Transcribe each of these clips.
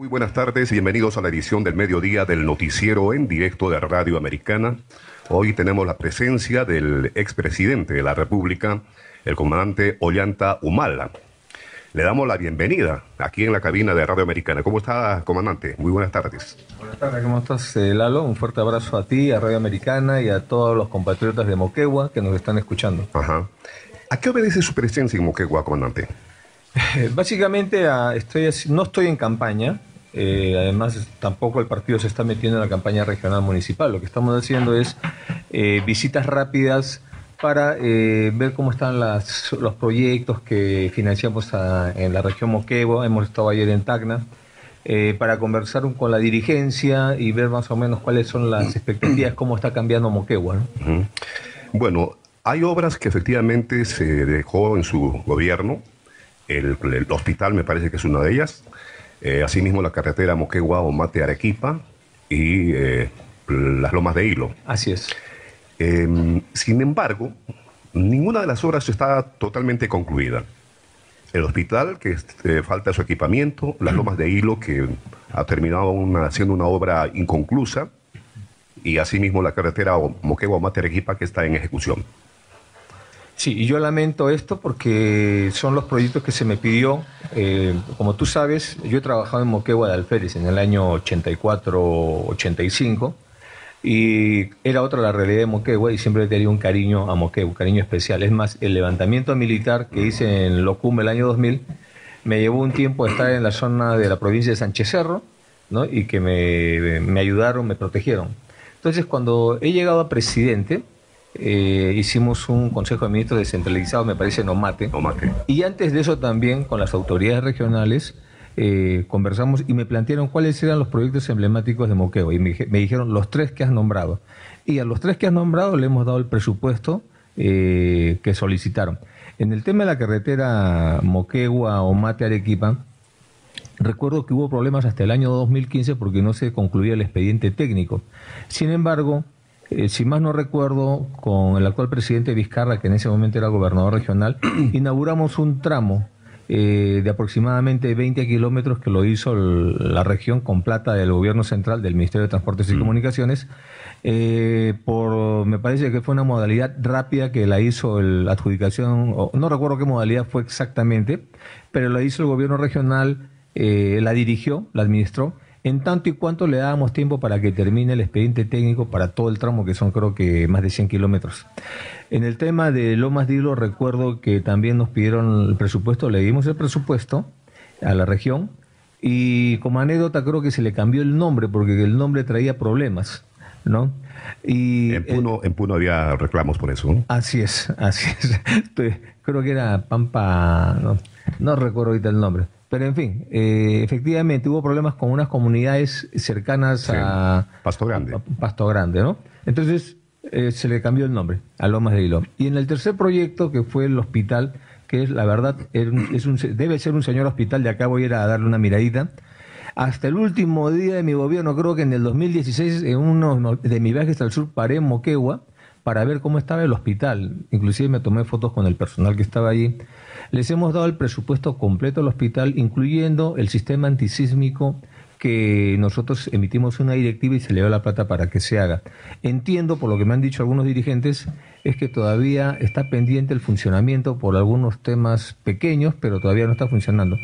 Muy buenas tardes, bienvenidos a la edición del mediodía del noticiero en directo de Radio Americana. Hoy tenemos la presencia del expresidente de la República, el comandante Ollanta Humala. Le damos la bienvenida aquí en la cabina de Radio Americana. ¿Cómo está, comandante? Muy buenas tardes. Buenas tardes, ¿cómo estás, eh, Lalo? Un fuerte abrazo a ti, a Radio Americana y a todos los compatriotas de Moquegua que nos están escuchando. Ajá. ¿A qué obedece su presencia en Moquegua, comandante? Básicamente estoy, no estoy en campaña, eh, además tampoco el partido se está metiendo en la campaña regional municipal. Lo que estamos haciendo es visitas rápidas para eh, ver cómo están los proyectos que financiamos en la región Moquegua. Hemos estado ayer en Tacna. Eh, para conversar con la dirigencia y ver más o menos cuáles son las expectativas, cómo está cambiando Moquegua. Bueno, hay obras que efectivamente se dejó en su gobierno. El, hospital me parece que es una de ellas. Eh, asimismo la carretera Moquegua o Mate Arequipa y las lomas de hilo. Así es. Em, sin embargo, ninguna de las obras está totalmente concluida. El hospital, que este, falta su equipamiento, las lomas de hilo, que ha terminado siendo una obra inconclusa, y asimismo la carretera Moquegua-Materequipa, que está en ejecución. Sí, y yo lamento esto porque son los proyectos que se me pidió. Eh, como tú sabes, yo he trabajado en Moquegua de Alférez en el año 84-85 y era otra la realidad de Moquegua y siempre tenía un cariño a Moquegua, un cariño especial. Es más, el levantamiento militar que hice en Locum el año 2000 me llevó un tiempo a estar en la zona de la provincia de Sánchez Cerro ¿no? y que me, me ayudaron, me protegieron. Entonces, cuando he llegado a presidente, eh, hicimos un consejo de ministros descentralizado, me parece, en Omate. Omate. Y antes de eso también, con las autoridades regionales, eh, conversamos y me plantearon cuáles eran los proyectos emblemáticos de Moquegua. Y me, dijeron los tres que has nombrado. Y a los tres que has nombrado le hemos dado el presupuesto eh, que solicitaron. En el tema de la carretera Moquegua o Mate Arequipa, recuerdo que hubo problemas hasta el año 2015 porque no se concluía el expediente técnico. Sin embargo, eh, si más no recuerdo, con el actual presidente Vizcarra, que en ese momento era gobernador regional, inauguramos un tramo eh, de aproximadamente 20 kilómetros que lo hizo la región con plata del gobierno central, del Ministerio de Transportes y mm. Comunicaciones, eh, por, me parece que fue una modalidad rápida que la hizo la adjudicación, no recuerdo qué modalidad fue exactamente, pero la hizo el gobierno regional, eh, la dirigió, la administró, en tanto y cuanto le dábamos tiempo para que termine el expediente técnico para todo el tramo, que son creo que más de 100 kilómetros. En el tema de Lomas de Hilo, recuerdo que también nos pidieron el presupuesto, le dimos el presupuesto a la región y como anécdota creo que se le cambió el nombre porque el nombre traía problemas, ¿no? Y, en, Puno, en Puno había reclamos por eso. ¿no? Así es, así es. creo que era Pampa, no, no recuerdo ahorita el nombre. Pero en fin, eh, efectivamente hubo problemas con unas comunidades cercanas a Pasto Grande. Pasto Grande, ¿no? Entonces eh, se le cambió el nombre a Lomas de Hilo. Y en el tercer proyecto, que fue el hospital, que es la verdad, es un, debe ser un señor hospital, de acá voy a ir a darle una miradita. Hasta el último día de mi gobierno, creo que en el 2016, en uno de mis viajes al sur, paré en Moquegua para ver cómo estaba el hospital. Inclusive me tomé fotos con el personal que estaba allí. Les hemos dado el presupuesto completo al hospital, incluyendo el sistema antisísmico que nosotros emitimos una directiva y se le da la plata para que se haga. Entiendo, por lo que me han dicho algunos dirigentes, es que todavía está pendiente el funcionamiento por algunos temas pequeños, pero todavía no está funcionando.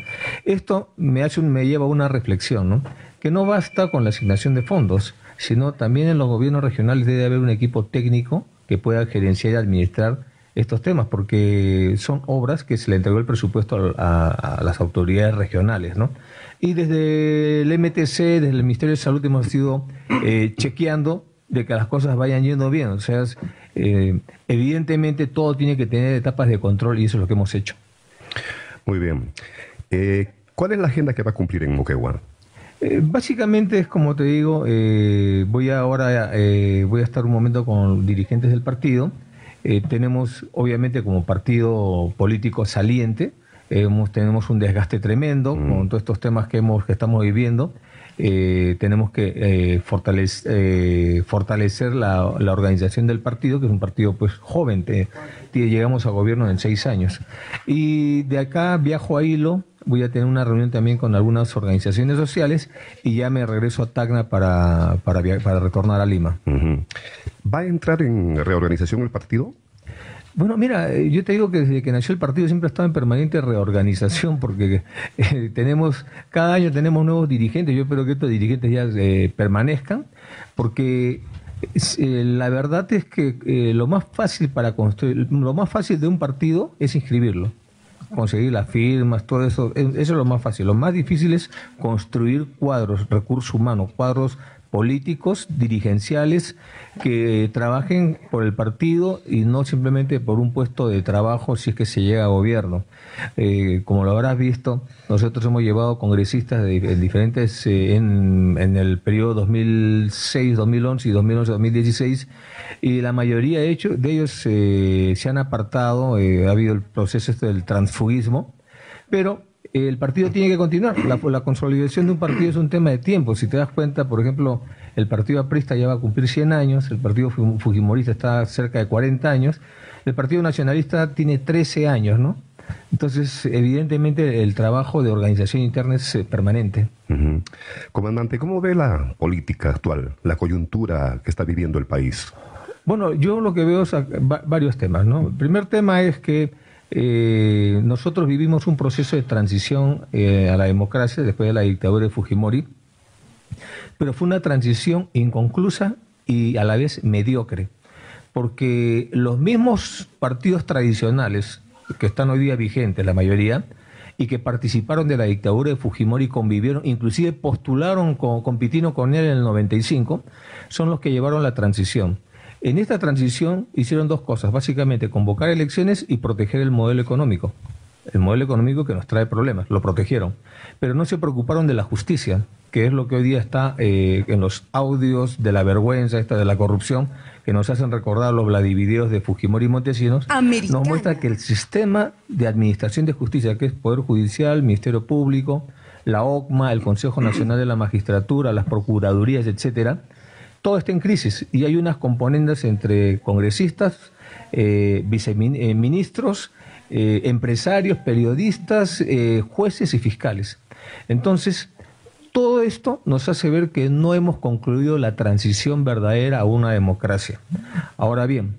Esto me, hace me lleva a una reflexión, ¿no? que no basta con la asignación de fondos, sino también en los gobiernos regionales debe haber un equipo técnico que pueda gerenciar y administrar estos temas, porque son obras que se le entregó el presupuesto a, a las autoridades regionales, ¿no? Y desde el MTC, desde el Ministerio de Salud, hemos ido eh, chequeando de que las cosas vayan yendo bien. O sea, eh, evidentemente todo tiene que tener etapas de control y eso es lo que hemos hecho. Muy bien. Eh, ¿Cuál es la agenda que va a cumplir en Moquegua? básicamente es como te digo, voy ahora voy a estar un momento con dirigentes del partido. Tenemos obviamente como partido político saliente tenemos un desgaste tremendo mm. con todos estos temas que, hemos, que estamos viviendo. Eh, tenemos que eh, fortalecer, eh, fortalecer la, organización del partido, que es un partido pues joven, llegamos a gobierno en seis años. Y de acá viajo a Hilo voy a tener una reunión también con algunas organizaciones sociales y ya me regreso a Tacna para, para, para retornar a Lima. ¿Va a entrar en reorganización el partido? Bueno, mira, eh, yo te digo que desde que nació el partido siempre ha estado en permanente reorganización porque eh, tenemos, cada año tenemos nuevos dirigentes, yo espero que estos dirigentes ya eh, permanezcan, porque la verdad es que lo más fácil para construir, lo más fácil de un partido es inscribirlo conseguir las firmas, todo eso, eso es lo más fácil. Lo más difícil es construir cuadros, recursos humanos, cuadros políticos, dirigenciales, que trabajen por el partido y no simplemente por un puesto de trabajo si es que se llega a gobierno. Eh, como lo habrás visto, nosotros hemos llevado congresistas de, diferentes eh, en, el periodo 2006, 2011 y 2011, 2016 y la mayoría de, hecho, de ellos eh, se han apartado, ha habido el proceso este del transfugismo, pero el partido tiene que continuar. La, la, consolidación de un partido es un tema de tiempo. Si te das cuenta, por ejemplo, el partido aprista ya va a cumplir 100 años, el partido fujimorista está cerca de 40 años, el partido nacionalista tiene 13 años, ¿no? Entonces, evidentemente, el trabajo de organización interna es eh, permanente. Comandante, ¿cómo ve la política actual, la coyuntura que está viviendo el país? Bueno, yo lo que veo es varios temas, ¿no? El primer tema es que eh, nosotros vivimos un proceso de transición eh, a la democracia después de la dictadura de Fujimori, pero fue una transición inconclusa y a la vez mediocre, porque los mismos partidos tradicionales que están hoy día vigentes, la mayoría, y que participaron de la dictadura de Fujimori, convivieron, inclusive postularon, con, compitieron con él en el 95, son los que llevaron la transición. En esta transición hicieron dos cosas, básicamente convocar elecciones y proteger el modelo económico. El modelo económico que nos trae problemas, lo protegieron. Pero no se preocuparon de la justicia, que es lo que hoy día está eh, en los audios de la vergüenza, esta de la corrupción, que nos hacen recordar los vladivideos de Fujimori y Montesinos, nos muestra que el sistema de administración de justicia, que es Poder Judicial, Ministerio Público, la OCMA, el Consejo Nacional de la Magistratura, las Procuradurías, etcétera, todo está en crisis y hay unas componentes entre congresistas, eh, viceministros, eh, empresarios, periodistas, eh, jueces y fiscales. Entonces, todo esto nos hace ver que no hemos concluido la transición verdadera a una democracia. Ahora bien,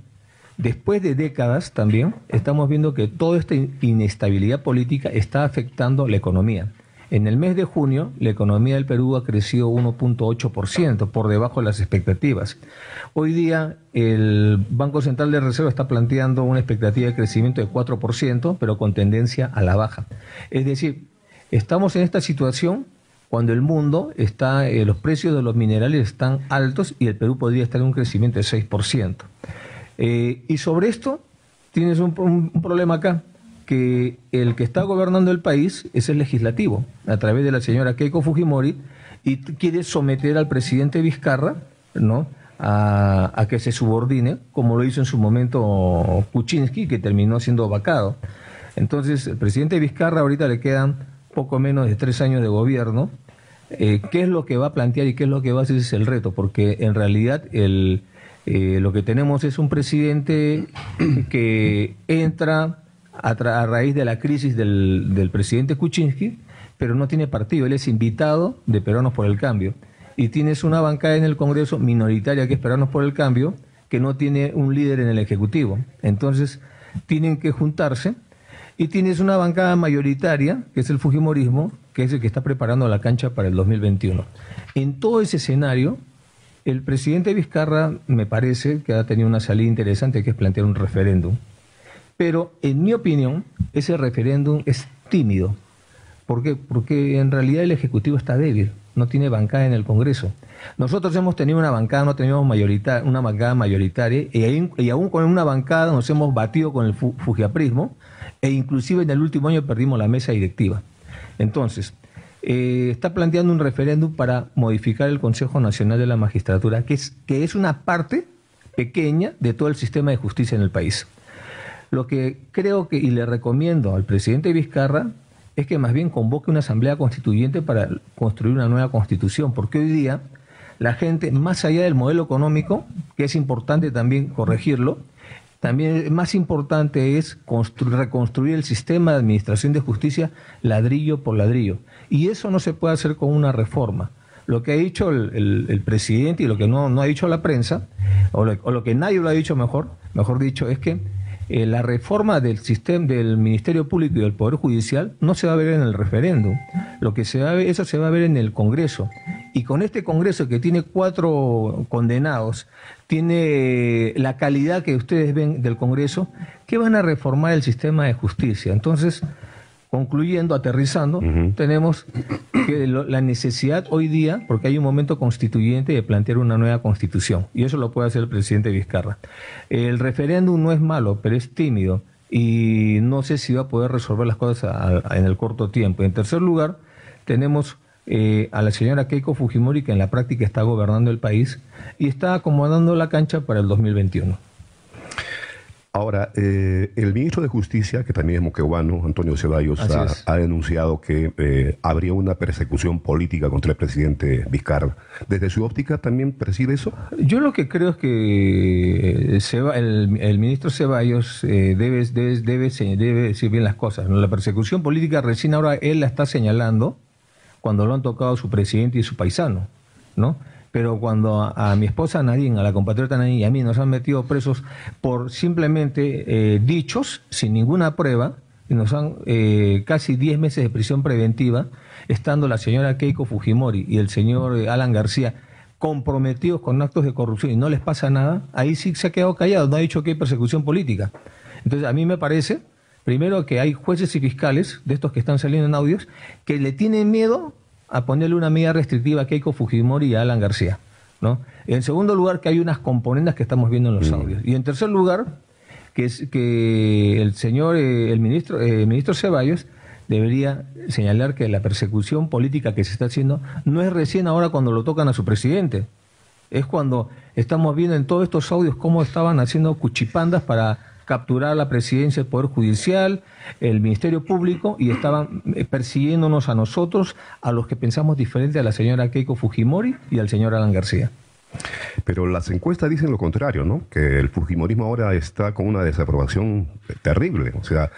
después de décadas también estamos viendo que toda esta inestabilidad política está afectando la economía. En el mes de junio, la economía del Perú ha crecido 1.8%, por debajo de las expectativas. Hoy día, el Banco Central de Reserva está planteando una expectativa de crecimiento de 4%, pero con tendencia a la baja. Es decir, estamos en esta situación cuando el mundo está, eh, los precios de los minerales están altos y el Perú podría estar en un crecimiento de 6%. Eh, y sobre esto, tienes un problema acá que el que está gobernando el país es el legislativo, a través de la señora Keiko Fujimori, y quiere someter al presidente Vizcarra, ¿no? A, que se subordine, como lo hizo en su momento Kuczynski, que terminó siendo vacado. Entonces, el presidente Vizcarra ahorita le quedan poco menos de tres años de gobierno. Eh, ¿Qué es lo que va a plantear y qué es lo que va a hacer? es el reto, porque en realidad el, eh, lo que tenemos es un presidente que entra a, raíz de la crisis del, presidente Kuczynski, pero no tiene partido. Él es invitado de Peruanos por el Cambio. Y tienes una bancada en el Congreso minoritaria que es Peruanos por el Cambio, que no tiene un líder en el Ejecutivo. Entonces, tienen que juntarse. Y tienes una bancada mayoritaria, que es el Fujimorismo, que es el que está preparando la cancha para el 2021. En todo ese escenario, el presidente Vizcarra me parece que ha tenido una salida interesante, que es plantear un referéndum. Pero en mi opinión, ese referéndum es tímido. ¿Por qué? Porque en realidad el Ejecutivo está débil, no tiene bancada en el Congreso. Nosotros hemos tenido una bancada, no teníamos una bancada mayoritaria, y, aún con una bancada nos hemos batido con el fujiaprismo, e inclusive en el último año perdimos la mesa directiva. Entonces, eh, está planteando un referéndum para modificar el Consejo Nacional de la Magistratura, que es, que es una parte pequeña de todo el sistema de justicia en el país. Lo que creo que, y le recomiendo al presidente Vizcarra, es que más bien convoque una asamblea constituyente para construir una nueva constitución, porque hoy día la gente, más allá del modelo económico, que es importante también corregirlo, también más importante es reconstruir el sistema de administración de justicia ladrillo por ladrillo. Y eso no se puede hacer con una reforma. Lo que ha dicho el, presidente y lo que no, no, ha dicho la prensa, o lo, que nadie lo ha dicho mejor, mejor dicho, es que eh, la reforma del sistema del Ministerio Público y del Poder Judicial no se va a ver en el referéndum. Lo que se va a ver, eso se va a ver en el Congreso. Y con este Congreso que tiene cuatro condenados, tiene la calidad que ustedes ven del Congreso, que van a reformar el sistema de justicia. Entonces, concluyendo, aterrizando, tenemos que la necesidad hoy día, porque hay un momento constituyente de plantear una nueva constitución, y eso lo puede hacer el presidente Vizcarra. El referéndum no es malo, pero es tímido, y no sé si va a poder resolver las cosas en el corto tiempo. En tercer lugar, tenemos eh, a la señora Keiko Fujimori, que en la práctica está gobernando el país y está acomodando la cancha para el 2021. Ahora, eh, el ministro de Justicia, que también es moqueguano, Antonio Ceballos, ha, denunciado que eh, habría una persecución política contra el presidente Vizcarra. ¿Desde su óptica también preside eso? Yo lo que creo es que el, ministro Ceballos debe, debe, debe, decir bien las cosas. La persecución política recién ahora él la está señalando cuando lo han tocado su presidente y su paisano, ¿no? Pero cuando a, mi esposa Nadine, a la compatriota Nadine y a mí nos han metido presos por simplemente eh, dichos, sin ninguna prueba, y nos han eh, casi 10 meses de prisión preventiva, estando la señora Keiko Fujimori y el señor eh, Alan García comprometidos con actos de corrupción y no les pasa nada, ahí sí se ha quedado callado, no ha dicho que hay persecución política. Entonces, a mí me parece Primero que hay jueces y fiscales, de estos que están saliendo en audios, que le tienen miedo a ponerle una medida restrictiva a Keiko Fujimori y a Alan García. ¿no? En segundo lugar, que hay unas componentes que estamos viendo en los mm. audios. Y en tercer lugar, que, es, que el señor, eh, el ministro, eh, ministro Ceballos, debería señalar que la persecución política que se está haciendo no es recién ahora cuando lo tocan a su presidente. Es cuando estamos viendo en todos estos audios cómo estaban haciendo cuchipandas para capturar la presidencia del Poder Judicial, el Ministerio Público, y estaban eh, persiguiéndonos a nosotros, a los que pensamos diferente a la señora Keiko Fujimori y al señor Alan García. Pero las encuestas dicen lo contrario, ¿no? Que el Fujimorismo ahora está con una desaprobación terrible. O sea,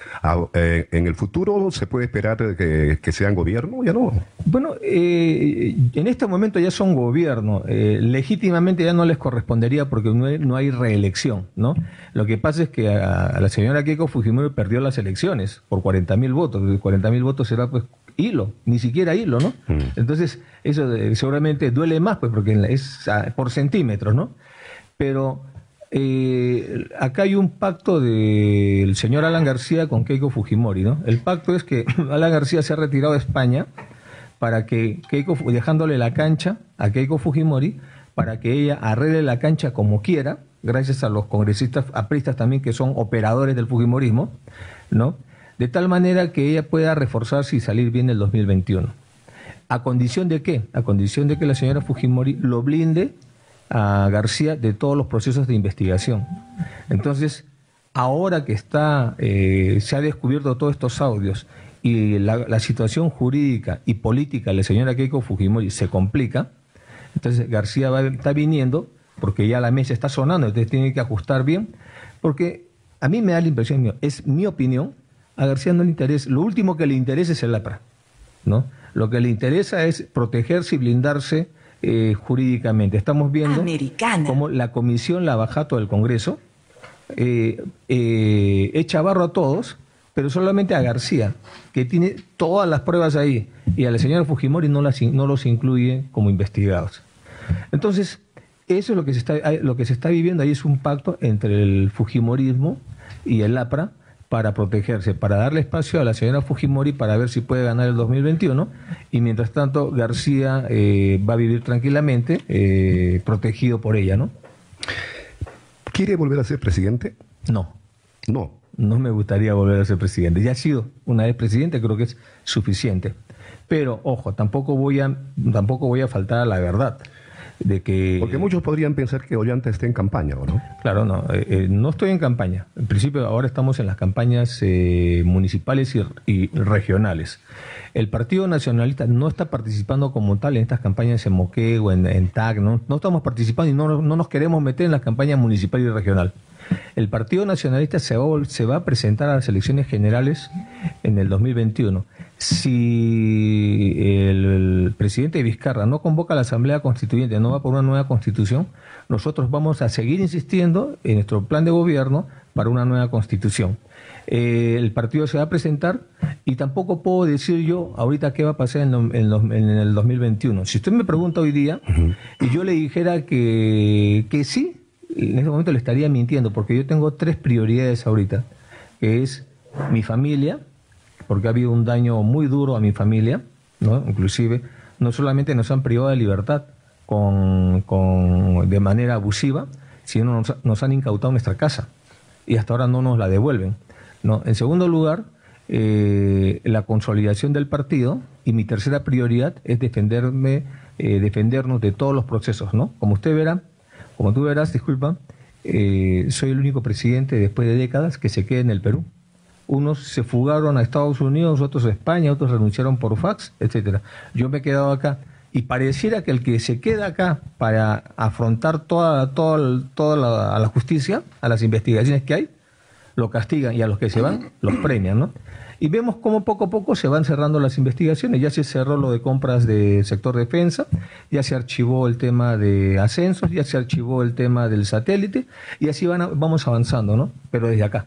eh, en el futuro se puede esperar que, sean gobierno, ya no. Bueno, eh, en este momento ya son gobierno. Eh, legítimamente ya no les correspondería porque no hay, reelección, ¿no? Lo que pasa es que a, la señora Keiko Fujimori perdió las elecciones por 40 mil votos. 40 mil votos será pues hilo, ni siquiera hilo, ¿no? Mm. Entonces, eso seguramente duele más, pues, porque es por centímetros, ¿no? Pero eh, acá hay un pacto del señor Alan García con Keiko Fujimori, ¿no? El pacto es que Alan García se ha retirado de España para que Keiko, dejándole la cancha a Keiko Fujimori, para que ella arregle la cancha como quiera, gracias a los congresistas apristas también que son operadores del Fujimorismo, ¿no? de tal manera que ella pueda reforzarse y salir bien el 2021. ¿A condición de qué? A condición de que la señora Fujimori lo blinde a García de todos los procesos de investigación. Entonces, ahora que está, eh, se ha descubierto todos estos audios y la, situación jurídica y política de la señora Keiko Fujimori se complica, entonces García va, está viniendo, porque ya la mesa está sonando, entonces tiene que ajustar bien, porque a mí me da la impresión, es mi opinión, a García no le interesa, lo último que le interesa es el APRA, ¿no? Lo que le interesa es protegerse y blindarse eh, jurídicamente. Estamos viendo cómo la comisión Lavajato del Congreso eh, eh, echa barro a todos, pero solamente a García, que tiene todas las pruebas ahí, y a la señora Fujimori no, las, no los incluye como investigados. Entonces, eso es lo que, se está, lo que se está viviendo ahí, es un pacto entre el Fujimorismo y el APRA, para protegerse, para darle espacio a la señora Fujimori para ver si puede ganar el 2021 y mientras tanto García eh, va a vivir tranquilamente eh, protegido por ella, ¿no? ¿Quiere volver a ser presidente? No. No. No me gustaría volver a ser presidente. Ya ha sido una vez presidente, creo que es suficiente. Pero, ojo, tampoco voy a, tampoco voy a faltar a la verdad. De que... Porque muchos podrían pensar que Ollanta está en campaña, ¿o no? Claro, no, eh, eh, no estoy en campaña. En principio ahora estamos en las campañas eh, municipales y, regionales. El Partido Nacionalista no está participando como tal en estas campañas en Moquegua, en, en TAC, ¿no? no estamos participando y no, no nos queremos meter en las campañas municipal y regional. El Partido Nacionalista se va, se va a presentar a las elecciones generales en el 2021 si el, presidente Vizcarra no convoca a la Asamblea Constituyente, no va por una nueva constitución, nosotros vamos a seguir insistiendo en nuestro plan de gobierno para una nueva constitución. Eh, el partido se va a presentar y tampoco puedo decir yo ahorita qué va a pasar en, el 2021. Si usted me pregunta hoy día y yo le dijera que, que sí, en ese momento le estaría mintiendo porque yo tengo tres prioridades ahorita, que es mi familia, porque ha habido un daño muy duro a mi familia, ¿no? Inclusive, no solamente nos han privado de libertad con, de manera abusiva, sino nos, han incautado nuestra casa y hasta ahora no nos la devuelven. ¿no? En segundo lugar, eh, la consolidación del partido y mi tercera prioridad es defenderme, eh, defendernos de todos los procesos, ¿no? Como usted verá, como tú verás, disculpa, eh, soy el único presidente después de décadas que se queda en el Perú unos se fugaron a Estados Unidos, otros a España, otros renunciaron por fax, etcétera. Yo me he quedado acá y pareciera que el que se queda acá para afrontar toda, toda, toda la, justicia, a las investigaciones que hay, lo castigan y a los que se van los premian, ¿no? Y vemos cómo poco a poco se van cerrando las investigaciones. Ya se cerró lo de compras de sector defensa, ya se archivó el tema de ascensos, ya se archivó el tema del satélite y así van vamos avanzando, ¿no? Pero desde acá.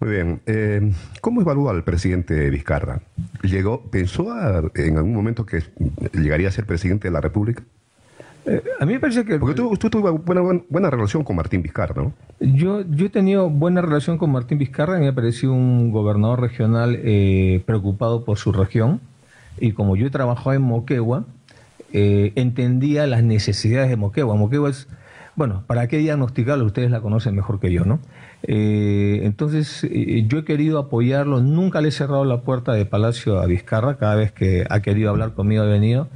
Muy bien. Eh, ¿Cómo evalúa al presidente Vizcarra? ¿Llegó, ¿Pensó en algún momento que llegaría a ser presidente de la República? Eh, a mí me parece que... Porque tú, tú tuviste buena, buena, relación con Martín Vizcarra, ¿no? Yo, yo he tenido buena relación con Martín Vizcarra, me ha parecido un gobernador regional eh, preocupado por su región, y como yo he trabajado en Moquegua, entendía las necesidades de Moquegua. Moquegua es, bueno, ¿para qué diagnosticarlo? Ustedes la conocen mejor que yo, ¿no? Eh, entonces, eh, yo he querido apoyarlo, nunca le he cerrado la puerta de Palacio a Vizcarra, cada vez que ha querido hablar conmigo ha venido.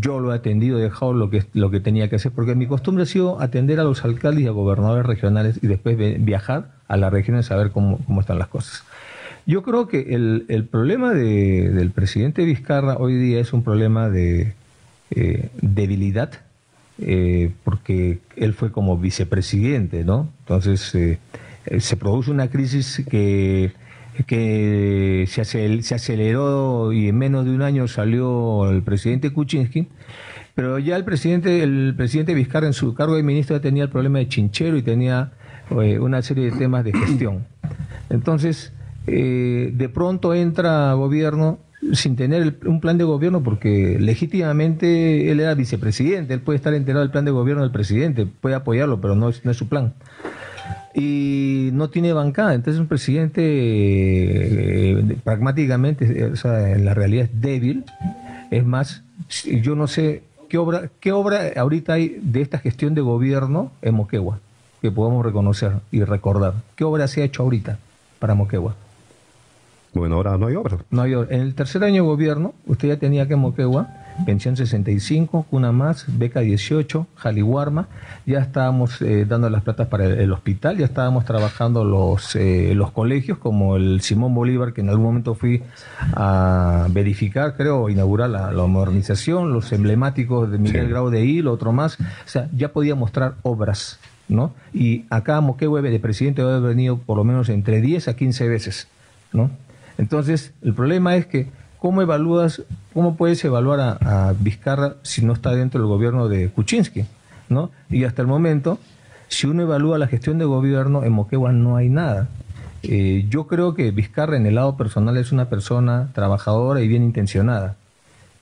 Yo lo he atendido, he dejado lo que, lo que tenía que hacer, porque mi costumbre ha sido atender a los alcaldes y a gobernadores regionales y después viajar a las regiones a ver cómo, cómo están las cosas. Yo creo que el, el problema de, del presidente Vizcarra hoy día es un problema de eh, debilidad, porque él fue como vicepresidente, ¿no? Entonces, eh, se produce una crisis que, que se, se aceleró y en menos de un año salió el presidente Kuczynski, pero ya el presidente, el presidente Vizcarra en su cargo de ministro tenía el problema de chinchero y tenía eh, una serie de temas de gestión. Entonces, eh, de pronto entra gobierno sin tener un plan de gobierno porque legítimamente él era vicepresidente, él puede estar enterado del plan de gobierno del presidente, puede apoyarlo, pero no es, no es su plan y no tiene bancada. Entonces un presidente eh, pragmáticamente, o sea, en la realidad es débil. Es más, yo no sé qué obra, qué obra ahorita hay de esta gestión de gobierno en Moquegua que podamos reconocer y recordar. ¿Qué obra se ha hecho ahorita para Moquegua? Bueno, ahora no hay obra. No hay obra. En el tercer año de gobierno, usted ya tenía que Moquegua pensión 65, una más, beca 18, Jaliwarma, ya estábamos eh, dando las platas para el, hospital, ya estábamos trabajando los, eh, los colegios como el Simón Bolívar, que en algún momento fui a verificar, creo, inaugurar la, modernización, los emblemáticos de Miguel Grau de Hilo, otro más, o sea, ya podía mostrar obras, ¿no? Y acá Moquehue de presidente ha venido por lo menos entre 10 a 15 veces, ¿no? Entonces, el problema es que ¿cómo evalúas, cómo puedes evaluar a, Vizcarra si no está dentro del gobierno de Kuczynski? ¿no? Y hasta el momento, si uno evalúa la gestión de gobierno, en Moquegua no hay nada. Eh, yo creo que Vizcarra en el lado personal es una persona trabajadora y bien intencionada,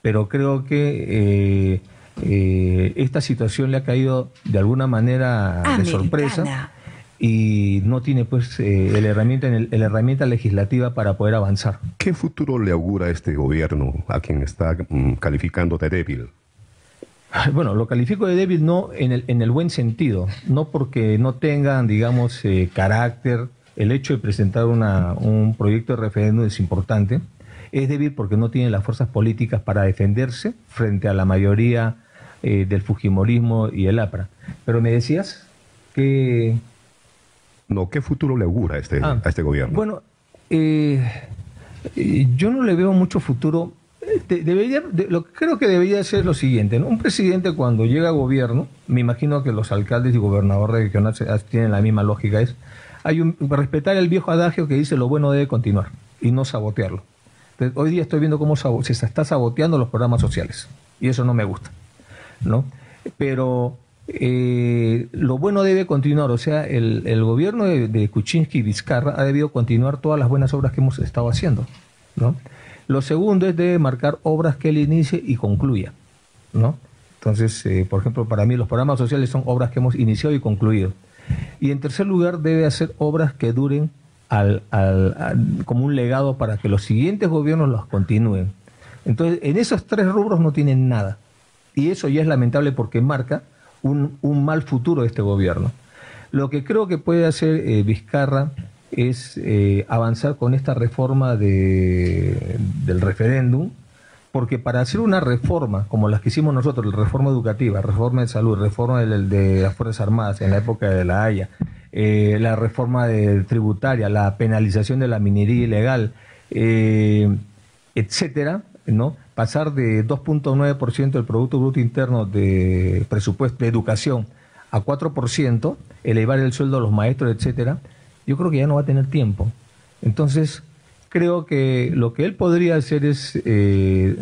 pero creo que eh, eh, esta situación le ha caído de alguna manera de sorpresa y no tiene pues eh, el herramienta, el, herramienta legislativa para poder avanzar. ¿Qué futuro le augura este gobierno a quien está mm, calificando de débil? Bueno, lo califico de débil no en el, en el buen sentido, no porque no tengan, digamos, eh, carácter. El hecho de presentar una, un proyecto de referéndum es importante. Es débil porque no tiene las fuerzas políticas para defenderse frente a la mayoría eh, del Fujimorismo y el APRA. Pero me decías que... No, ¿qué futuro le augura a este, ah, a este gobierno? Bueno, eh, yo no le veo mucho futuro. debería, lo que creo que debería ser lo siguiente. Un presidente cuando llega a gobierno, me imagino que los alcaldes y gobernadores regionales tienen la misma lógica, es hay un, respetar el viejo adagio que dice lo bueno debe continuar y no sabotearlo. hoy día estoy viendo cómo se está saboteando los programas sociales y eso no me gusta. ¿no? Pero eh, lo bueno debe continuar, o sea, el, gobierno de, Kuczynski y Vizcarra ha debido continuar todas las buenas obras que hemos estado haciendo, ¿no? Lo segundo es debe marcar obras que él inicie y concluya, ¿no? Entonces, eh, por ejemplo, para mí los programas sociales son obras que hemos iniciado y concluido. Y en tercer lugar, debe hacer obras que duren al, como un legado para que los siguientes gobiernos los continúen. Entonces, en esos tres rubros no tienen nada. Y eso ya es lamentable porque marca un, mal futuro de este gobierno. Lo que creo que puede hacer eh, Vizcarra es eh, avanzar con esta reforma de, del referéndum, porque para hacer una reforma como las que hicimos nosotros, la reforma educativa, reforma de salud, reforma de, las Fuerzas Armadas en la época de la Haya, eh, la reforma de, tributaria, la penalización de la minería ilegal, etcétera, ¿no? pasar de 2.9% del Producto Bruto Interno de presupuesto de educación a 4%, elevar el sueldo a los maestros, etcétera, yo creo que ya no va a tener tiempo. Entonces, creo que lo que él podría hacer es eh,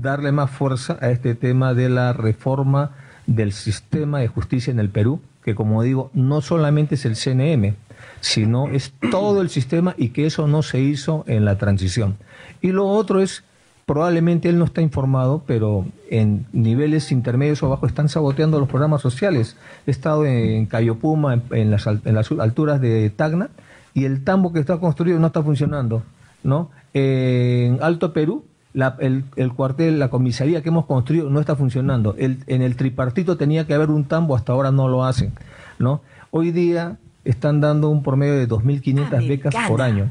darle más fuerza a este tema de la reforma del sistema de justicia en el Perú, que como digo, no solamente es el CNM, sino es todo el sistema y que eso no se hizo en la transición. Y lo otro es probablemente él no está informado, pero en niveles intermedios o bajos están saboteando los programas sociales. He estado en Cayopuma, en, las, alturas de Tacna, y el tambo que está construido no está funcionando. ¿no? En Alto Perú, el, cuartel, la comisaría que hemos construido no está funcionando. en el tripartito tenía que haber un tambo, hasta ahora no lo hacen. ¿no? Hoy día están dando un promedio de 2.500 becas por año.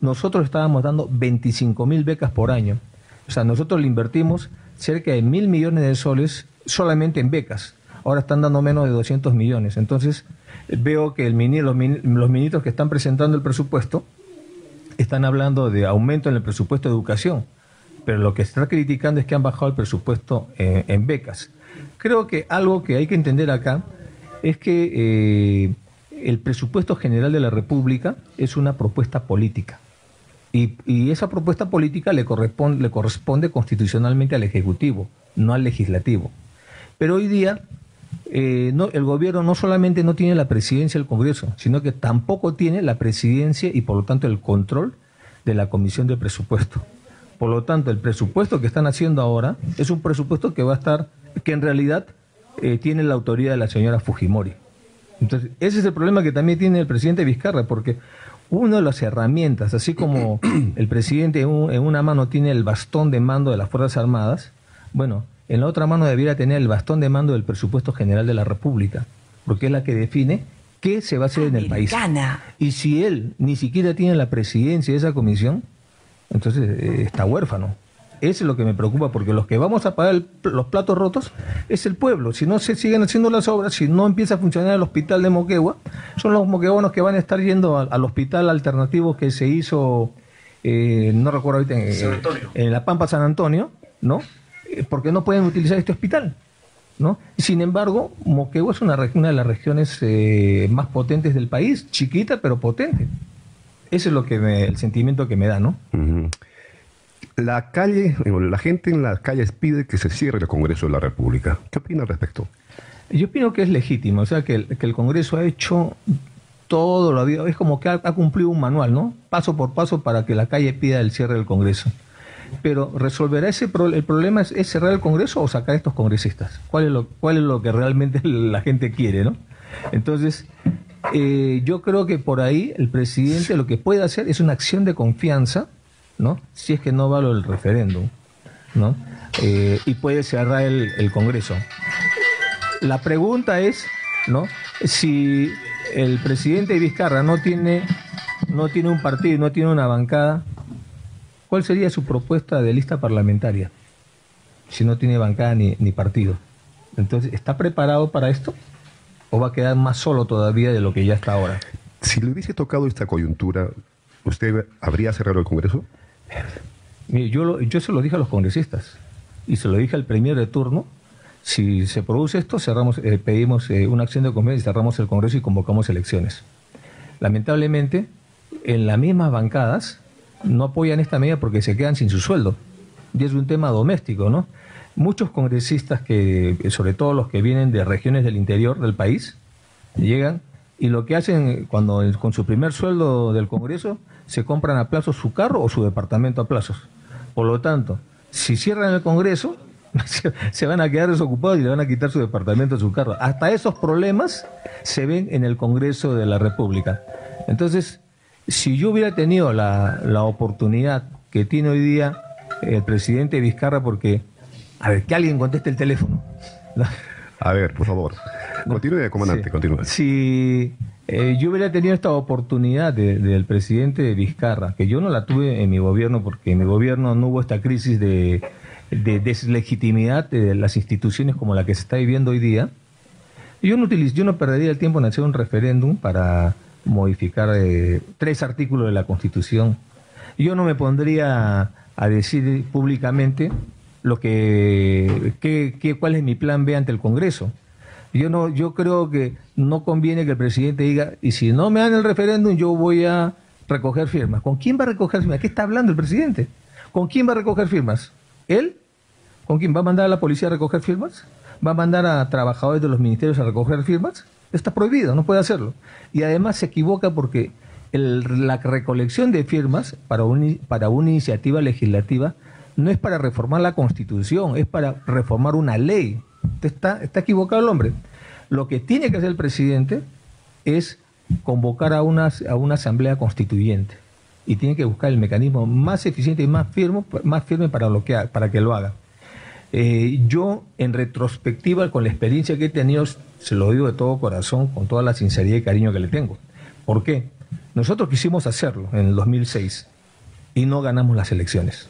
Nosotros estábamos dando 25.000 becas por año. O sea, nosotros le invertimos cerca de mil millones de soles solamente en becas. Ahora están dando menos de 200 millones. Entonces, veo que el los, ministros que están presentando el presupuesto están hablando de aumento en el presupuesto de educación, pero lo que está criticando es que han bajado el presupuesto en, becas. Creo que algo que hay que entender acá es que eh, el presupuesto general de la República es una propuesta política. Y, esa propuesta política le corresponde, le corresponde constitucionalmente al Ejecutivo, no al Legislativo. Pero hoy día eh, no, el gobierno no solamente no tiene la presidencia del Congreso, sino que tampoco tiene la presidencia y por lo tanto el control de la Comisión de Presupuesto. Por lo tanto, el presupuesto que están haciendo ahora es un presupuesto que va a estar, que en realidad eh, tiene la autoridad de la señora Fujimori. Entonces, ese es el problema que también tiene el presidente Vizcarra, porque una de las herramientas, así como el presidente en, una mano tiene el bastón de mando de las Fuerzas Armadas, bueno, en la otra mano debiera tener el bastón de mando del presupuesto general de la República, porque es la que define qué se va a hacer en el país. Y si él ni siquiera tiene la presidencia de esa comisión, entonces eh, está huérfano. Eso es lo que me preocupa, porque los que vamos a pagar los platos rotos es el pueblo. Si no se siguen haciendo las obras, si no empieza a funcionar el hospital de Moquegua, son los moqueguanos que van a estar yendo al, hospital alternativo que se hizo, eh, no recuerdo ahorita, en, La Pampa San Antonio, ¿no? Eh, porque no pueden utilizar este hospital. ¿No? Sin embargo, Moquegua es una, una de las regiones eh, más potentes del país, chiquita pero potente. Ese es lo que el sentimiento que me da, ¿no? La calle, la gente en las calles pide que se cierre el Congreso de la República. ¿Qué opina al respecto? Yo opino que es legítimo, o sea, que el, Congreso ha hecho todo lo habido, es como que ha, cumplido un manual, ¿no? Paso por paso para que la calle pida el cierre del Congreso. Pero resolverá ese el problema es, cerrar el Congreso o sacar a estos congresistas. ¿Cuál es lo, cuál es lo que realmente la gente quiere, no? Entonces, eh, yo creo que por ahí el presidente lo que puede hacer es una acción de confianza ¿no? Si es que no vale el referéndum, ¿no? Eh, y puede cerrar el, Congreso. La pregunta es, ¿no? Si el presidente Vizcarra no tiene, no tiene un partido, no tiene una bancada, ¿cuál sería su propuesta de lista parlamentaria? Si no tiene bancada ni, ni partido. Entonces, ¿está preparado para esto? ¿O va a quedar más solo todavía de lo que ya está ahora? Si le hubiese tocado esta coyuntura, ¿usted habría cerrado el Congreso? Yo, yo se lo dije a los congresistas y se lo dije al premier de turno. Si se produce esto, cerramos, eh, pedimos eh, una acción de convenio y cerramos el Congreso y convocamos elecciones. Lamentablemente, en las mismas bancadas no apoyan esta medida porque se quedan sin su sueldo. Y es un tema doméstico, ¿no? Muchos congresistas, que, sobre todo los que vienen de regiones del interior del país, llegan y lo que hacen cuando con su primer sueldo del Congreso se compran a plazos su carro o su departamento a plazos. Por lo tanto, si cierran el Congreso, se van a quedar desocupados y le van a quitar su departamento, su carro. Hasta esos problemas se ven en el Congreso de la República. Entonces, si yo hubiera tenido la, la oportunidad que tiene hoy día el presidente Vizcarra, porque, a ver, que alguien conteste el teléfono. A ver, por favor. Continúe, comandante, continúe. Si eh, yo hubiera tenido esta oportunidad del presidente Vizcarra, que yo no la tuve en mi gobierno, porque en mi gobierno no hubo esta crisis de, deslegitimidad de las instituciones como la que se está viviendo hoy día, yo no, yo no perdería el tiempo en hacer un referéndum para modificar eh, tres artículos de la Constitución. Yo no me pondría a decir públicamente lo que, que, cuál es mi plan B ante el Congreso. Yo no, yo creo que no conviene que el presidente diga, y si no me dan el referéndum, yo voy a recoger firmas. ¿Con quién va a recoger firmas? ¿Qué está hablando el presidente? ¿Con quién va a recoger firmas? ¿Él? ¿Con quién va a mandar a la policía a recoger firmas? ¿Va a mandar a trabajadores de los ministerios a recoger firmas? Está prohibido, no puede hacerlo. Y además se equivoca porque la recolección de firmas para, para una iniciativa legislativa no es para reformar la constitución, es para reformar una ley. Está, está equivocado el hombre. Lo que tiene que hacer el presidente es convocar a una, a una asamblea constituyente y tiene que buscar el mecanismo más eficiente y más firme, más firme para, que, para que lo haga. Eh, yo, en retrospectiva, con la experiencia que he tenido, se lo digo de todo corazón, con toda la sinceridad y cariño que le tengo. ¿Por qué? Nosotros quisimos hacerlo en el 2006 y no ganamos las elecciones.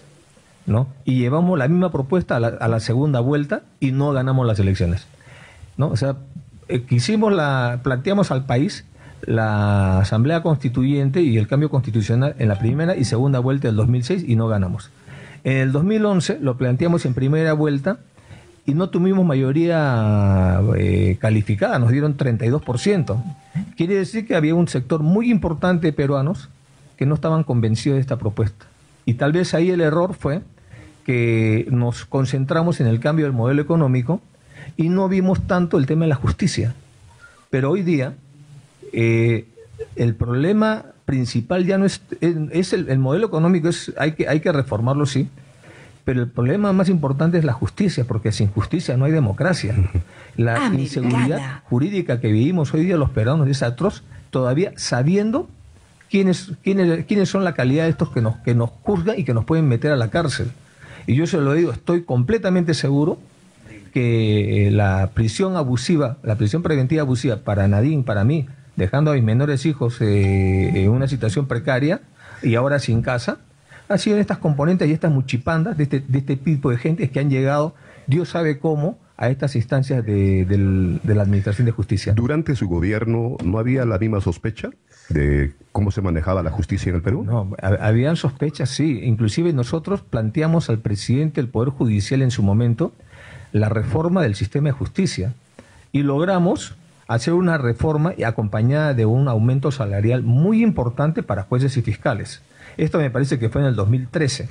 Y llevamos la misma propuesta a la, segunda vuelta y no ganamos las elecciones. O sea, eh, quisimos la, planteamos al país la Asamblea Constituyente y el cambio constitucional en la primera y segunda vuelta del 2006 y no ganamos. En el 2011 lo planteamos en primera vuelta y no tuvimos mayoría eh, calificada, nos dieron 32%. Quiere decir que había un sector muy importante de peruanos que no estaban convencidos de esta propuesta. Y tal vez ahí el error fue que nos concentramos en el cambio del modelo económico y no vimos tanto el tema de la justicia. Pero hoy día eh, el problema principal ya no es, es el, modelo económico, es, hay, que, hay que reformarlo, sí, pero el problema más importante es la justicia, porque sin justicia no hay democracia. La inseguridad jurídica que vivimos hoy día los peruanos es atroz, todavía sabiendo quiénes, quiénes, quiénes son la calidad de estos que nos, que nos juzgan y que nos pueden meter a la cárcel. Y yo se lo digo, estoy completamente seguro que la prisión abusiva, la prisión preventiva abusiva para Nadine, para mí, dejando a mis menores hijos eh, en una situación precaria y ahora sin casa, ha sido estas componentes y estas muchipandas de este, de este tipo de gente que han llegado, Dios sabe cómo, a estas instancias de, de, la Administración de Justicia. ¿Durante su gobierno no había la misma sospecha de cómo se manejaba la justicia en el Perú? No, habían sospechas, sí. Inclusive nosotros planteamos al presidente del Poder Judicial en su momento la reforma del sistema de justicia y logramos hacer una reforma acompañada de un aumento salarial muy importante para jueces y fiscales. Esto me parece que fue en el 2013.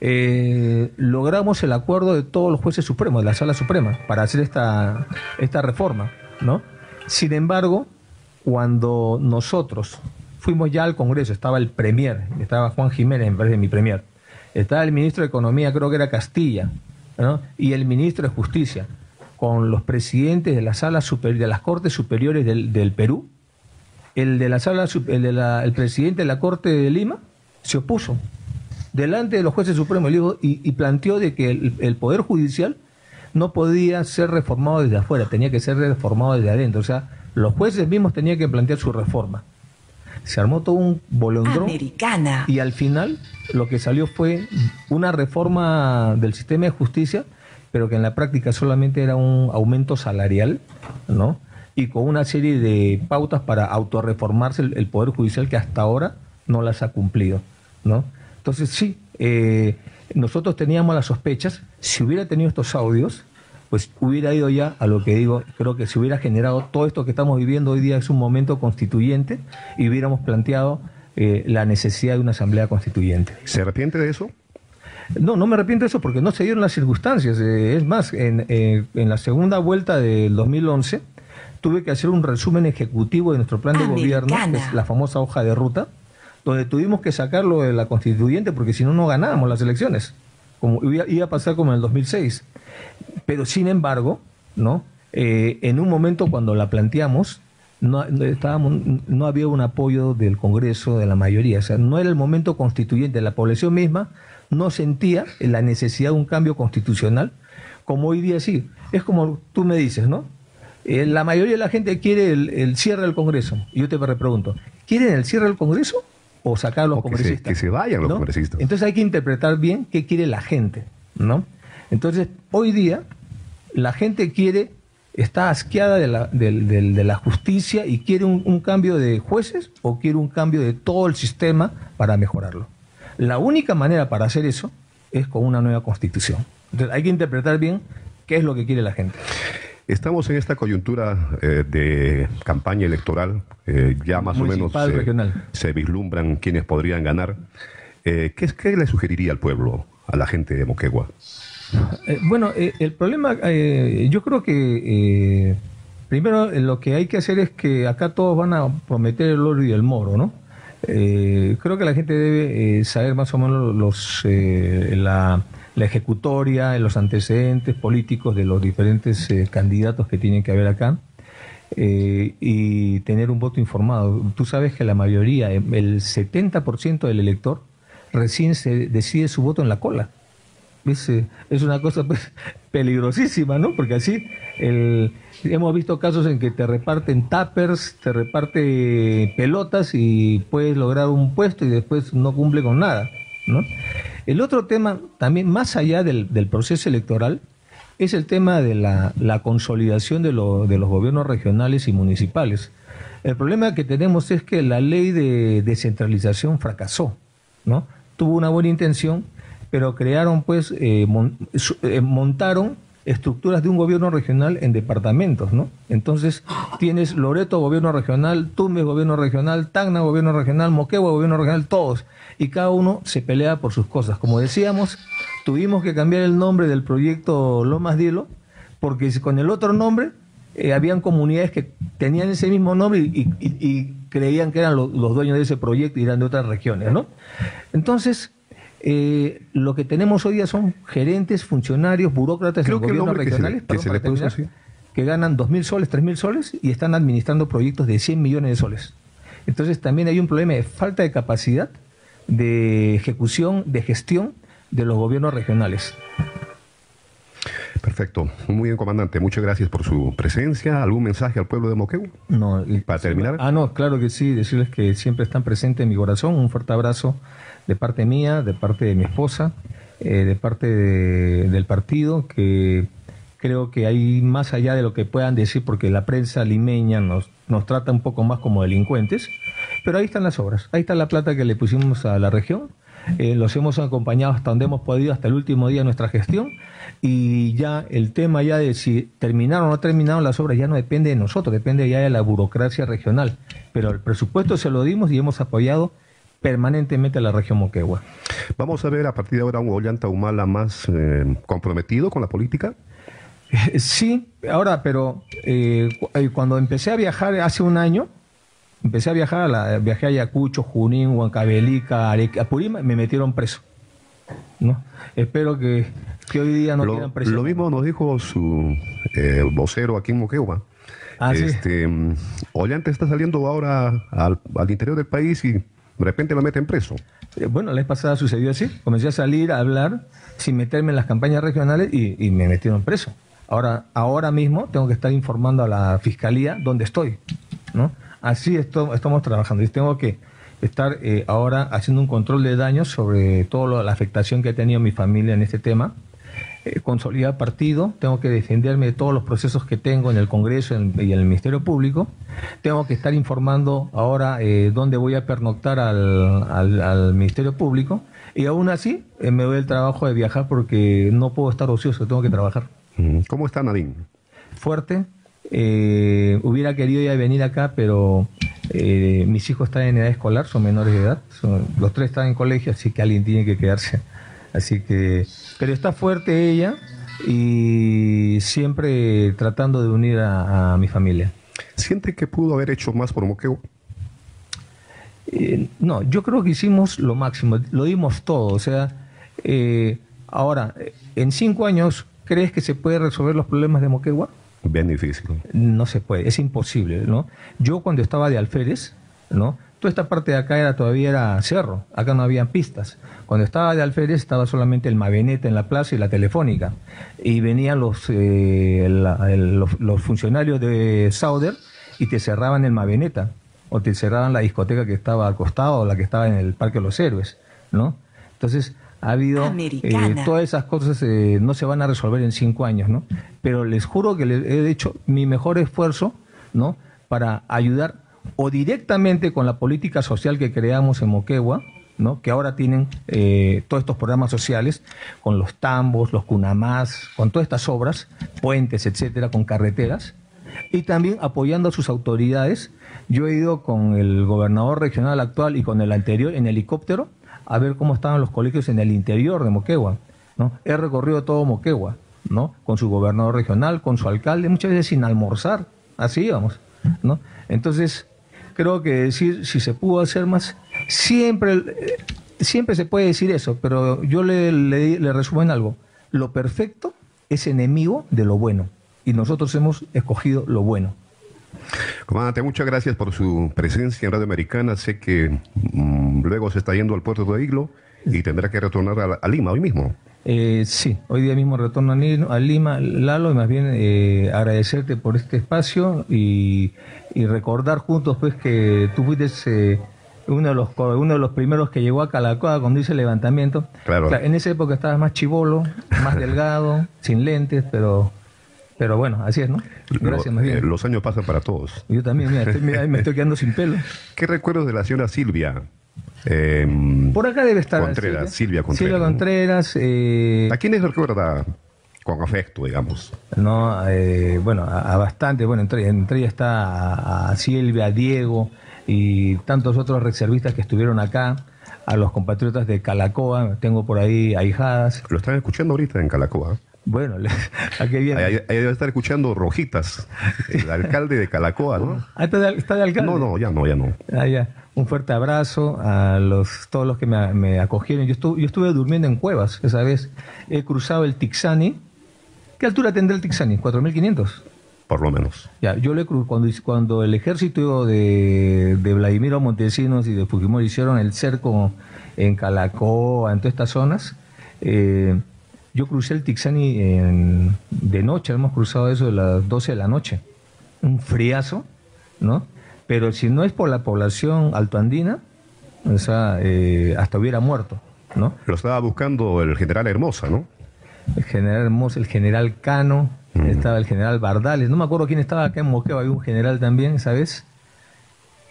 Eh, logramos el acuerdo de todos los jueces supremos, de la Sala Suprema, para hacer esta, esta reforma, ¿no? Sin embargo, cuando nosotros fuimos ya al Congreso, estaba el Premier, estaba Juan Jiménez, en vez de mi Premier, estaba el ministro de Economía, creo que era Castilla, y el ministro de Justicia, con los presidentes de la sala superior, de las Cortes Superiores del, Perú, el de la sala, el, el presidente de la Corte de Lima se opuso delante de los jueces supremos y, planteó de que el, Poder Judicial no podía ser reformado desde afuera, tenía que ser reformado desde adentro. O sea, los jueces mismos tenían que plantear su reforma. Se armó todo un bolondrón. Americana. Y al final lo que salió fue una reforma del sistema de justicia pero que en la práctica solamente era un aumento salarial, ¿no? Y con una serie de pautas para autorreformarse el, el Poder Judicial que hasta ahora no las ha cumplido, ¿no? Entonces sí, eh, nosotros teníamos las sospechas, si hubiera tenido estos audios, pues hubiera ido ya a lo que digo, creo que se hubiera generado todo esto que estamos viviendo hoy día es un momento constituyente y hubiéramos planteado eh, la necesidad de una asamblea constituyente. ¿Se arrepiente de eso? No, no me arrepiento de eso porque no se dieron las circunstancias. Eh, es más, en, eh, en, la segunda vuelta del 2011 tuve que hacer un resumen ejecutivo de nuestro plan de gobierno, que es la famosa hoja de ruta, donde tuvimos que sacarlo de la constituyente porque si no, no ganábamos las elecciones, como iba, iba, a pasar como en el 2006. Pero sin embargo, ¿no? Eh, en un momento cuando la planteamos, no, estábamos, no había un apoyo del Congreso, de la mayoría, o sea, no era el momento constituyente, la población misma no sentía la necesidad de un cambio constitucional, como hoy día sí. Es como tú me dices, ¿no? Eh, la mayoría de la gente quiere el, el, cierre del Congreso. Y yo te pregunto, ¿quieren el cierre del Congreso o sacar a los o congresistas? Que se, que se vayan los ¿no? congresistas. Entonces hay que interpretar bien qué quiere la gente, ¿no? Entonces, hoy día, la gente quiere, está asqueada de la, de, de, de la justicia y quiere un, un cambio de jueces o quiere un cambio de todo el sistema para mejorarlo. La única manera para hacer eso es con una nueva constitución. Entonces hay que interpretar bien qué es lo que quiere la gente. Estamos en esta coyuntura eh, de campaña electoral, eh, ya más Municipal, o menos regional. se vislumbran quienes podrían ganar. Eh, ¿qué, ¿Qué le sugeriría al pueblo, a la gente de Moquegua? Eh, bueno, eh, el problema, eh, yo creo que primero lo que hay que hacer es que acá todos van a prometer el oro y el moro, ¿no? creo que la gente debe saber más o menos los, la, la, ejecutoria, los antecedentes políticos de los diferentes candidatos que tienen que haber acá. y tener un voto informado. Tú sabes que la mayoría, el 70% del elector, recién se decide su voto en la cola. Es, una cosa pues, peligrosísima, ¿no? Porque así el, hemos visto casos en que te reparten tappers, te reparte pelotas y puedes lograr un puesto y después no cumple con nada, ¿no? El otro tema, también más allá del, del proceso electoral, es el tema de la, la consolidación de, lo, de los gobiernos regionales y municipales. El problema que tenemos es que la ley de descentralización fracasó, ¿no? Tuvo una buena intención, pero crearon, pues, eh, eh, montaron estructuras de un gobierno regional en departamentos, ¿no? Entonces, tienes Loreto, gobierno regional, Tumbes, gobierno regional, Tacna, gobierno regional, Moquegua, gobierno regional, todos. Y cada uno se pelea por sus cosas. Como decíamos, tuvimos que cambiar el nombre del proyecto Lomas Dielo, porque con el otro nombre eh, habían comunidades que tenían ese mismo nombre y, creían que eran lo, los dueños de ese proyecto y eran de otras regiones, ¿no? Entonces, eh, lo que tenemos hoy día son gerentes, funcionarios, burócratas Creo en gobiernos regionales que, se, que, se le terminar, que, que ganan 2.000 soles, 3.000 soles y están administrando proyectos de 100 millones de soles. Entonces también hay un problema de falta de capacidad de ejecución, de gestión de los gobiernos regionales. Perfecto. Muy bien, comandante. Muchas gracias por su presencia. ¿Algún mensaje al pueblo de Moquegua? No. Para terminar. Ah, no, claro que sí. Decirles que siempre están presentes en mi corazón. Un fuerte abrazo de parte mía, de parte de mi esposa, eh, de parte de, del partido, que creo que hay más allá de lo que puedan decir, porque la prensa limeña nos, nos trata un poco más como delincuentes, pero ahí están las obras, ahí está la plata que le pusimos a la región, eh, los hemos acompañado hasta donde hemos podido, hasta el último día de nuestra gestión, y ya el tema ya de si terminaron o no terminaron las obras ya no depende de nosotros, depende ya de la burocracia regional, pero el presupuesto se lo dimos y hemos apoyado permanentemente a la región Moquegua. Vamos a ver a partir de ahora un Ollanta Humala más eh, comprometido con la política. Sí, ahora, pero eh, cuando empecé a viajar hace un año, empecé a viajar, a la, viajé a Ayacucho, Junín, Huancavelica, Arequipa, Apurima, me metieron preso. ¿no? Espero que, que hoy día no lo, quieran preso. Lo mismo nos dijo su eh, vocero aquí en Moquegua. Ah, este, sí. Ollanta está saliendo ahora al, al interior del país y de repente lo meten preso. Eh, Bueno, la vez pasada sucedió así. Comencé a salir a hablar sin meterme en las campañas regionales y, me metieron preso. Ahora, ahora mismo tengo que estar informando a la fiscalía dónde estoy. ¿no? Así esto, estamos trabajando. Y tengo que estar eh, ahora haciendo un control de daños sobre toda la afectación que ha tenido mi familia en este tema. Eh, consolidar partido, tengo que defenderme de todos los procesos que tengo en el Congreso y en el Ministerio Público, tengo que estar informando ahora eh, dónde voy a pernoctar al, Ministerio Público y aún así eh, me doy el trabajo de viajar porque no puedo estar ocioso, tengo que trabajar. ¿Cómo está Nadine? Fuerte. hubiera querido ya venir acá, pero mis hijos están en edad escolar, son menores de edad, los tres están en colegio, así que alguien tiene que quedarse. Así que, pero está fuerte ella y siempre tratando de unir a, mi familia. ¿Siente que pudo haber hecho más por Moqueo? Eh, no, yo creo que hicimos lo máximo, lo dimos todo. O sea, eh, ahora, en cinco años, ¿crees que se puede resolver los problemas de Moquegua? Bien difícil. No se puede, es imposible, ¿no? Yo cuando estaba de alférez, ¿no? Toda esta parte de acá era todavía era cerro, acá no habían pistas. Cuando estaba de alférez estaba solamente el Maveneta en la plaza y la telefónica. Y venían los, eh, los, funcionarios de Sauder y te cerraban el Maveneta o te cerraban la discoteca que estaba al costado o la que estaba en el Parque de los Héroes, ¿no? Entonces, ha habido eh, todas esas cosas eh, no se van a resolver en cinco años, ¿no? Pero les juro que les he hecho mi mejor esfuerzo, ¿no? Para ayudar o directamente con la política social que creamos en Moquegua, ¿no? que ahora tienen eh, todos estos programas sociales, con los tambos, los cunamás, con todas estas obras, puentes, etcétera, con carreteras, y también apoyando a sus autoridades. Yo he ido con el gobernador regional actual y con el anterior en helicóptero a ver cómo estaban los colegios en el interior de Moquegua. ¿no? He recorrido todo Moquegua, ¿no? con su gobernador regional, con su alcalde, muchas veces sin almorzar, así íbamos. ¿no? Entonces, creo que decir si se pudo hacer más, siempre, siempre se puede decir eso, pero yo le, le, resumo en algo. Lo perfecto es enemigo de lo bueno y nosotros hemos escogido lo bueno. Comandante, muchas gracias por su presencia en Radio Americana. Sé que mm, luego se está yendo al puerto de Iglo y tendrá que retornar a Lima hoy mismo. Eh, sí, hoy día mismo retorno a Lima, Lalo, y más bien eh, agradecerte por este espacio y, recordar juntos pues que tú fuiste eh, uno, de los, uno de los primeros que llegó a Calacoa cuando hice el levantamiento. Claro. en esa época estabas más chivolo, más delgado, sin lentes, pero pero bueno, así es, ¿no? Gracias, más bien. los años pasan para todos. Yo también, mira, me estoy quedando sin pelo. ¿Qué recuerdos de la señora Silvia? Em, Por acá debe estar Contreras, Silvia, Contreras. Silvia Contreras. Eh, ¿A quiénes recuerda con afecto, digamos? No, eh, bueno, a, bastante. Bueno, entre, entre ellas está a, Silvia, a Diego y tantos otros reservistas que estuvieron acá. A los compatriotas de Calacoa, tengo por ahí ahijadas. Lo están escuchando ahorita en Calacoa. Bueno, ¿a qué viene? Ahí, debe estar escuchando Rojitas, el alcalde de Calacoa, ¿no? Ah, ¿está de, está de alcalde? No, no, ya no, ya no. Ah, ya un fuerte abrazo a los, todos los que me, acogieron. Yo estuve, yo estuve durmiendo en cuevas esa vez. He cruzado el Tixani. ¿Qué altura tendrá el Tixani? ¿4.500? Por lo menos. Ya, yo le cuando, cuando el ejército de, de Vladimiro Montesinos y de Fujimori hicieron el cerco en Calacoa, en todas estas zonas, eh, yo crucé el Tixani de noche, hemos cruzado eso de las 12 de la noche. Un friazo, ¿no? Pero si no es por la población altoandina, o sea, eh, hasta hubiera muerto, ¿no? Lo estaba buscando el general Hermosa, ¿no? El general Hermosa, el general Cano, mm. estaba el general Bardales, no me acuerdo quién estaba acá en Moquegua, había un general también, ¿sabes?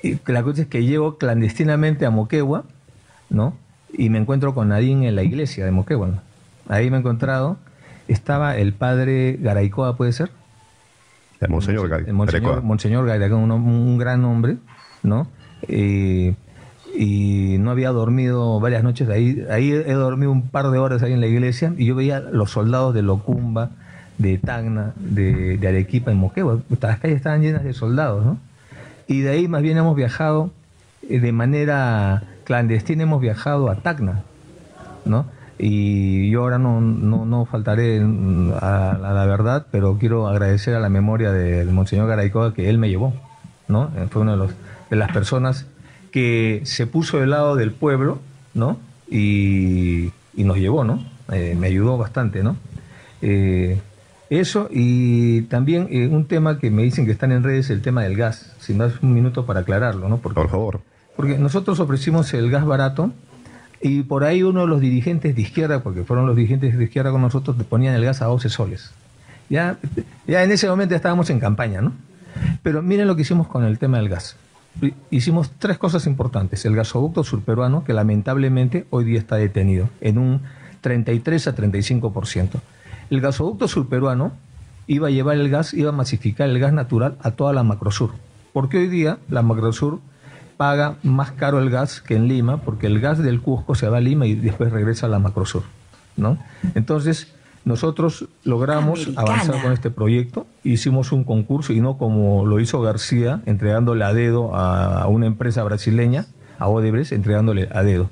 Y la cosa es que llego clandestinamente a Moquegua, ¿no? Y me encuentro con Nadine en la iglesia de Moquegua. Ahí me he encontrado, estaba el padre Garaycoa, ¿puede ser? Monseñor, Monseñor, un, gran hombre, ¿no? y no había dormido varias noches ahí. Ahí he dormido un par de horas ahí en la iglesia y yo veía los soldados de Locumba, de Tacna, de, Arequipa, en Moquegua. Las calles estaban llenas de soldados, ¿no? Y de ahí más bien hemos viajado eh, de manera clandestina, hemos viajado a Tacna, ¿no? Y yo ahora no, no, faltaré a, la verdad, pero quiero agradecer a la memoria del Monseñor Garaycoa que él me llevó. ¿no? Eh, fue una de, los, de las personas que se puso del lado del pueblo ¿no? y, nos llevó, ¿no? Eh, me ayudó bastante, ¿no? Eh, eso y también un tema que me dicen que están en redes, el tema del gas. Si me das un minuto para aclararlo, ¿no? Por favor. Porque nosotros ofrecimos el gas barato Y por ahí uno de los dirigentes de izquierda, porque fueron los dirigentes de izquierda con nosotros, ponían el gas a 12 soles. Ya, ya en ese momento estábamos en campaña, ¿no? Pero miren lo que hicimos con el tema del gas. Hicimos tres cosas importantes. El gasoducto surperuano, que lamentablemente hoy día está detenido en un 33 a 35%. El gasoducto surperuano iba a llevar el gas, iba a masificar el gas natural a toda la macrosur. Porque hoy día la macrosur paga más caro el gas que en Lima, porque el gas del Cusco se va a Lima y después regresa a la macrosur. ¿no? Entonces, nosotros logramos avanzar con este proyecto, hicimos un concurso y no como lo hizo García, entregándole a dedo a una empresa brasileña, a Odebrecht, entregándole a dedo.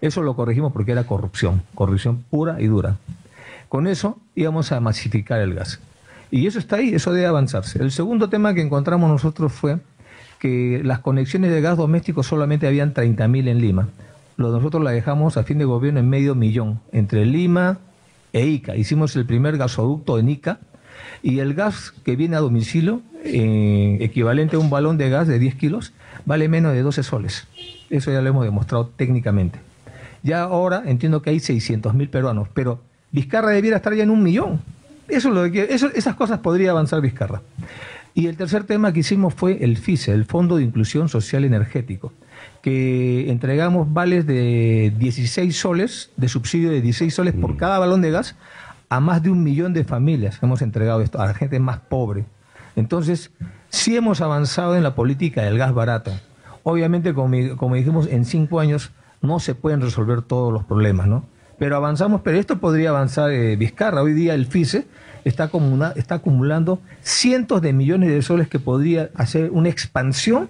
Eso lo corregimos porque era corrupción, corrupción pura y dura. Con eso íbamos a masificar el gas. Y eso está ahí, eso debe avanzarse. El segundo tema que encontramos nosotros fue que las conexiones de gas doméstico solamente habían 30.000 en Lima. Nosotros la dejamos a fin de gobierno en medio millón, entre Lima e Ica. Hicimos el primer gasoducto en Ica y el gas que viene a domicilio, eh, equivalente a un balón de gas de 10 kilos, vale menos de 12 soles. Eso ya lo hemos demostrado técnicamente. Ya ahora entiendo que hay 600.000 peruanos, pero Vizcarra debiera estar ya en un millón. Eso es lo que, esas cosas podría avanzar Vizcarra. Y el tercer tema que hicimos fue el FISE, el Fondo de Inclusión Social Energético, que entregamos vales de 16 soles, de subsidio de 16 soles por mm. cada balón de gas, a más de un millón de familias. Hemos entregado esto a la gente más pobre. Entonces, sí hemos avanzado en la política del gas barato. Obviamente, como, como dijimos, en cinco años no se pueden resolver todos los problemas, ¿no? pero avanzamos, pero esto podría avanzar eh, Vizcarra. Hoy día el FICE está, acumulando cientos de millones de soles que podría hacer una expansión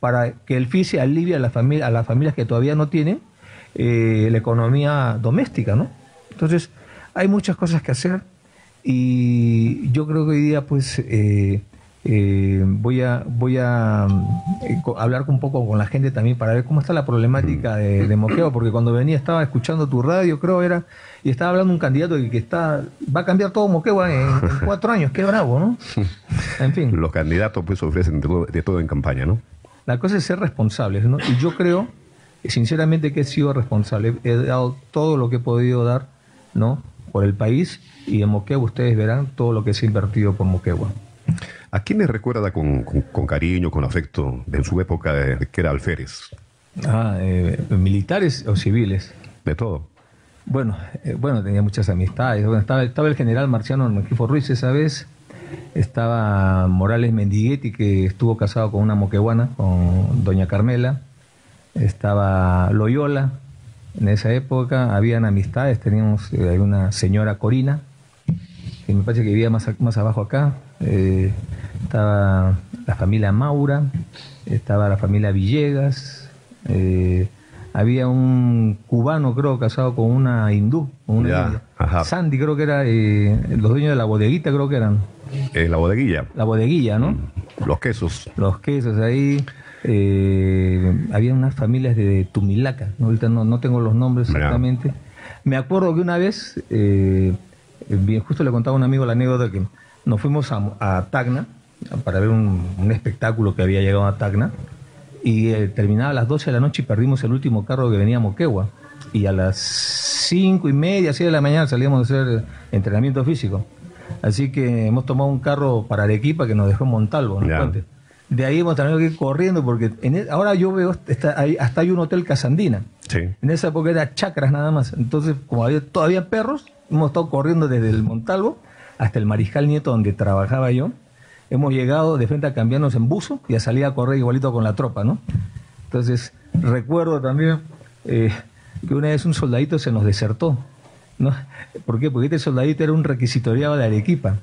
para que el FICE alivie a, la familia, a las familias que todavía no tienen eh, la economía doméstica, ¿no? Entonces, hay muchas cosas que hacer y yo creo que hoy día, pues, eh, eh, voy a voy a eh, hablar un poco con la gente también para ver cómo está la problemática de, Moqueo, porque cuando venía estaba escuchando tu radio, creo era, y estaba hablando un candidato que, está va a cambiar todo Moqueo en, cuatro años, qué bravo, ¿no? En fin. Los candidatos pues ofrecen de todo, en campaña, ¿no? La cosa es ser responsables, ¿no? Y yo creo, sinceramente, que he sido responsable, he dado todo lo que he podido dar, ¿no? Por el país y en Moquegua ustedes verán todo lo que se ha invertido por Moquegua. ¿A quién me recuerda con, cariño, con afecto en su época de, que era alférez? Ah, eh, militares o civiles. De todo. Bueno, eh, bueno, tenía muchas amistades. estaba, estaba, el general Marciano Mengifo Ruiz esa vez. Estaba Morales Mendiguetti, que estuvo casado con una moqueguana, con doña Carmela. Estaba Loyola. En esa época habían amistades. Teníamos eh, una señora Corina, que me parece que vivía más, más abajo acá. Eh, estaba la familia Maura, estaba la familia Villegas, eh, había un cubano, creo, casado con una hindú, una Sandy, creo que era, eh, los dueños de la bodeguita, creo que eran. la bodeguilla. La bodeguilla, ¿no? Mm, los quesos. Los quesos ahí. había unas familias de Tumilaca, ¿no? ahorita no, tengo los nombres exactamente. Me acuerdo que una vez, bien, justo le contaba a un amigo la anécdota que nos fuimos a, Tacna para ver un, espectáculo que había llegado a Tacna y eh, terminaba a las 12 de la noche y perdimos el último carro que venía a Moquegua. Y a las 5 y media, 6 de la mañana salíamos a hacer entrenamiento físico. Así que hemos tomado un carro para Arequipa que nos dejó en Montalvo, De ahí hemos tenido que ir corriendo porque e, ahora yo veo, hasta hay un hotel Casandina. En esa época era chacras nada más. Entonces, como había todavía perros, hemos estado corriendo desde el Montalvo hasta el Mariscal Nieto donde trabajaba yo, hemos llegado de frente a cambiarnos en buzo y a salir a correr igualito con la tropa, ¿no? Entonces, recuerdo también eh, que una vez un soldadito se nos desertó, ¿no? ¿Por qué? Porque este soldadito era un requisitoriado de Arequipa.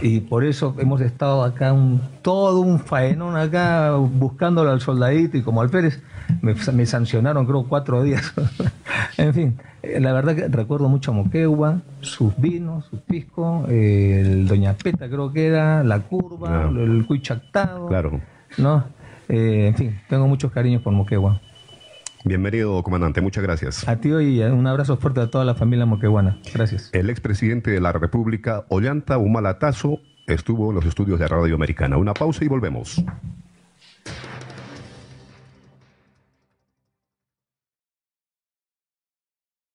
Y por eso hemos estado acá un, todo un faenón acá buscándolo al soldadito y como al Pérez me, me sancionaron creo cuatro días. en fin, eh, la verdad que recuerdo mucho a Moquegua, sus vinos, sus pisco, el Doña Peta creo que era, la curva, el cuichactado. Claro. ¿no? Eh, en fin, tengo muchos cariños por Moquegua. Bienvenido, comandante. Muchas gracias. A ti y un abrazo fuerte a toda la familia moqueguana. Gracias. El expresidente de la República, Ollanta Humalatazo, estuvo en los estudios de Radio Americana. Una pausa y volvemos.